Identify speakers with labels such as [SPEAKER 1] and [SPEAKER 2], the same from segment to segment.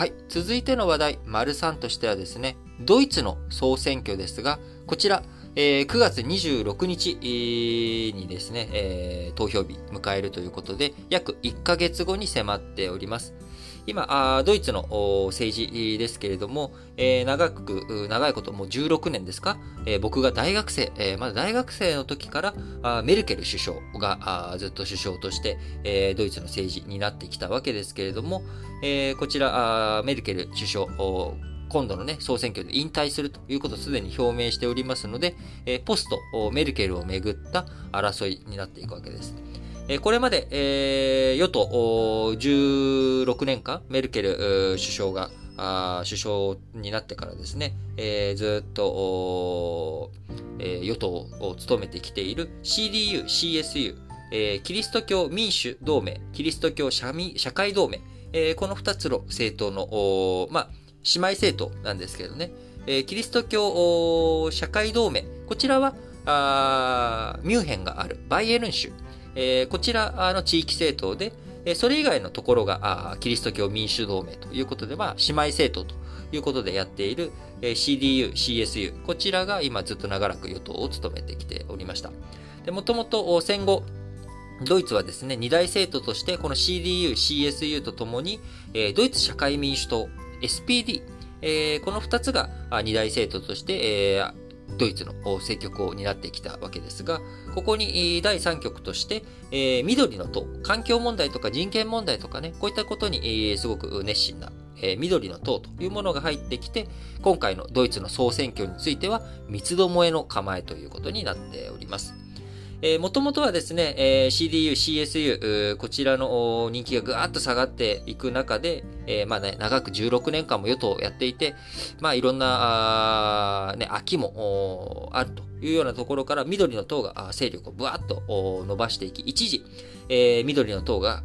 [SPEAKER 1] はい。続いての話題、丸3としてはですね、ドイツの総選挙ですが、こちら、えー、9月26日にですね、えー、投票日迎えるということで、約1ヶ月後に迫っております。今、ドイツの政治ですけれども、え、長く、長いこと、もう16年ですか、え、僕が大学生、え、まだ大学生の時からメルケル首相がずっと首相として、え、ドイツの政治になってきたわけですけれども、え、こちらメルケル首相、今度のね、総選挙で引退するということをすでに表明しておりますので、え、ポスト、メルケルをめぐった争いになっていくわけです。これまで、え、与党16年間、メルケル首相が首相になってからですね、えー、ずっと、えー、与党を務めてきている CDU、CSU、えー、キリスト教民主同盟、キリスト教社社会同盟、えー、この二つの政党の、まあ、姉妹政党なんですけどね、え、キリスト教社会同盟、こちらはあミュンヘンがあるバイエルン州、えー、こちらの地域政党で、えそれ以外のところがキリスト教民主同盟ということで、まあ、姉妹政党ということでやっている、え CDU、CSU、こちらが今ずっと長らく与党を務めてきておりました。もともと戦後、ドイツはですね、二大政党として、この CDU、CSU とともに、えドイツ社会民主党、SPD、え、この二つが二大政党として、え、ドイツの政局を担ってきたわけですが、ここに第3局として、えー、緑の党、環境問題とか人権問題とかね、こういったことに、えー、すごく熱心な、えー、緑の党というものが入ってきて、今回のドイツの総選挙については三つどもえの構えということになっております。えー、もともとはですね、えー、CDU、CSU、こちらの人気がぐわっと下がっていく中で、えー、まあね、長く16年間も与党をやっていて、まあいろんな、ね、秋もあるというようなところから緑の党が勢力をぶわっと伸ばしていき、一時、えー、緑の党が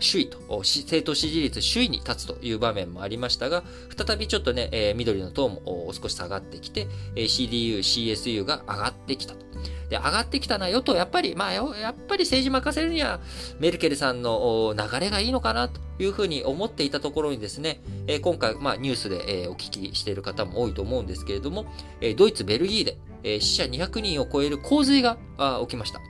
[SPEAKER 1] 首位と、政党支持率首位に立つという場面もありましたが、再びちょっとね、えー、緑の党も少し下がってきて、えー、CDU、CSU が上がってきたと。で、上がってきたなよと、やっぱり、まあ、やっぱり政治任せるには、メルケルさんの流れがいいのかなというふうに思っていたところにですね、えー、今回、まあ、ニュースで、えー、お聞きしている方も多いと思うんですけれども、えー、ドイツ、ベルギーで、えー、死者200人を超える洪水が起きました。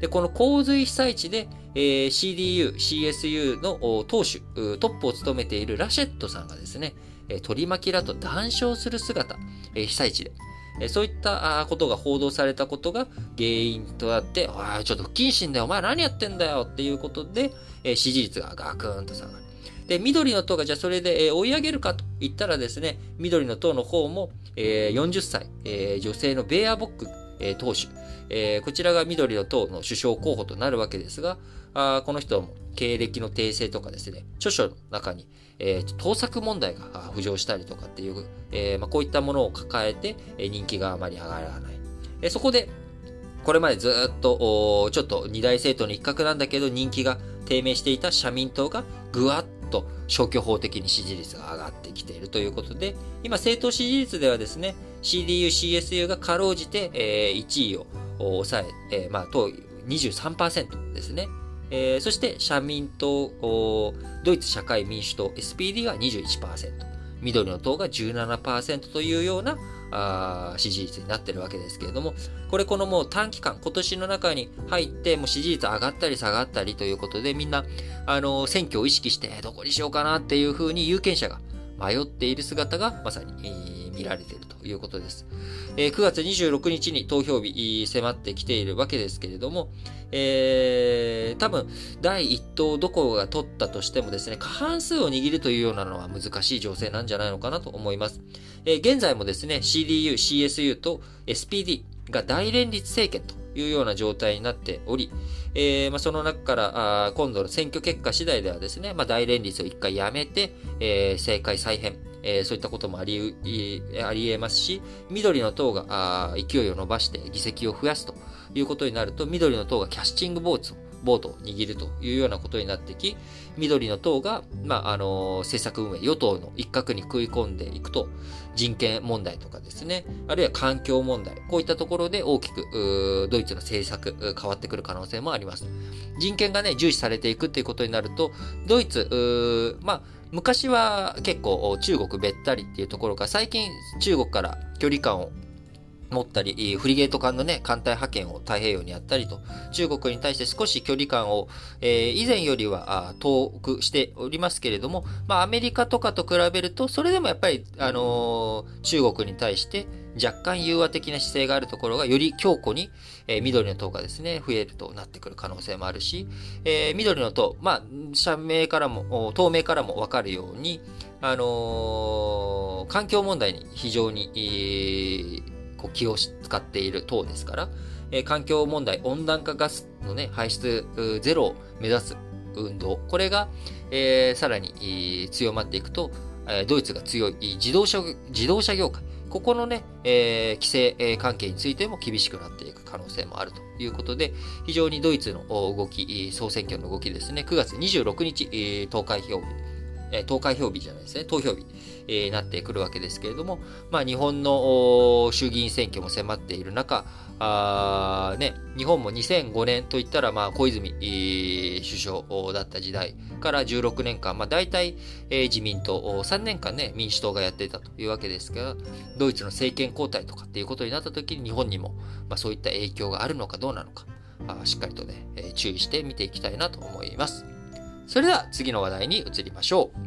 [SPEAKER 1] で、この洪水被災地で、えー、CDU、CSU の党首、トップを務めているラシェットさんがですね、取り巻きらと談笑する姿、え、被災地で、そういったことが報道されたことが原因となって、おい、ちょっと不謹慎だよ、お前何やってんだよっていうことで、え支持率がガクンと下がる。で、緑の党がじゃあそれで、え追い上げるかと言ったらですね、緑の党の方も、え40歳、え女性のベアボック、え党首、えこちらが緑の党の首相候補となるわけですが、あこの人も経歴の訂正とかですね、著書の中に、えー、盗作問題が浮上したりとかっていう、えー、まあ、こういったものを抱えて、え人気があまり上がらない。えそこで、これまでずっと、ちょっと二大政党の一角なんだけど人気が低迷していた社民党がぐわっと消去法的に支持率が上がってきているということで、今政党支持率ではですね、CDU、CSU がかろうじて、えー、1位を抑え、えー、まあ、党23%ですね。えー、そして社民党、ドイツ社会民主党 SPD が21%、緑の党が17%というようなあ支持率になってるわけですけれども、これこのもう短期間、今年の中に入って、もう支持率上がったり下がったりということで、みんな、あの、選挙を意識して、どこにしようかなっていうふうに有権者が迷っている姿がまさに、見られているということです。えー、9月26日に投票日迫ってきているわけですけれども、えー、多分、第1党どこが取ったとしてもですね、過半数を握るというようなのは難しい情勢なんじゃないのかなと思います。えー、現在もですね、CDU、CSU と SPD が大連立政権というような状態になっており、えー、まあ、その中からあ今度の選挙結果次第ではですね、まあ、大連立を一回やめて、えー、政界再編、えー、そういったこともありあり得ますし、緑の党があ勢いを伸ばして議席を増やすということになると、緑の党がキャスティングボーツをボートを握るというようなことになってき、緑の党が、まあ、あの、政策運営、与党の一角に食い込んでいくと、人権問題とかですね、あるいは環境問題、こういったところで大きく、ドイツの政策、変わってくる可能性もあります。人権がね、重視されていくっていうことになると、ドイツ、まあ、昔は結構中国べったりっていうところが最近中国から距離感を持ったり、フリゲート艦のね、艦隊派遣を太平洋にやったりと、中国に対して少し距離感を、えー、以前よりは遠くしておりますけれども、まあ、アメリカとかと比べると、それでもやっぱり、あのー、中国に対して若干融和的な姿勢があるところが、より強固に、えー、緑の党がですね、増えるとなってくる可能性もあるし、えー、緑の党、まあ、社名からも、透明からもわかるように、あの、環境問題に非常に、えーこう気を使っている党ですから、えー、環境問題、温暖化ガスのね、排出ゼロを目指す運動、これが、えー、さらに強まっていくと、えドイツが強い自動車、自動車業界、ここのね、えー、規制関係についても厳しくなっていく可能性もあるということで、非常にドイツの動き、総選挙の動きですね、9月26日、投開票日、え投開票日じゃないですね、投票日、えー、なってくるわけですけれども、まあ、日本の衆議院選挙も迫っている中、あね、日本も2005年といったら、まあ、小泉、首相だった時代から16年間、まあ、大体、えー、自民党、3年間ね、民主党がやっていたというわけですが、ドイツの政権交代とかっていうことになった時に日本にも、まあ、そういった影響があるのかどうなのか、しっかりとね、注意して見ていきたいなと思います。それでは次の話題に移りましょう。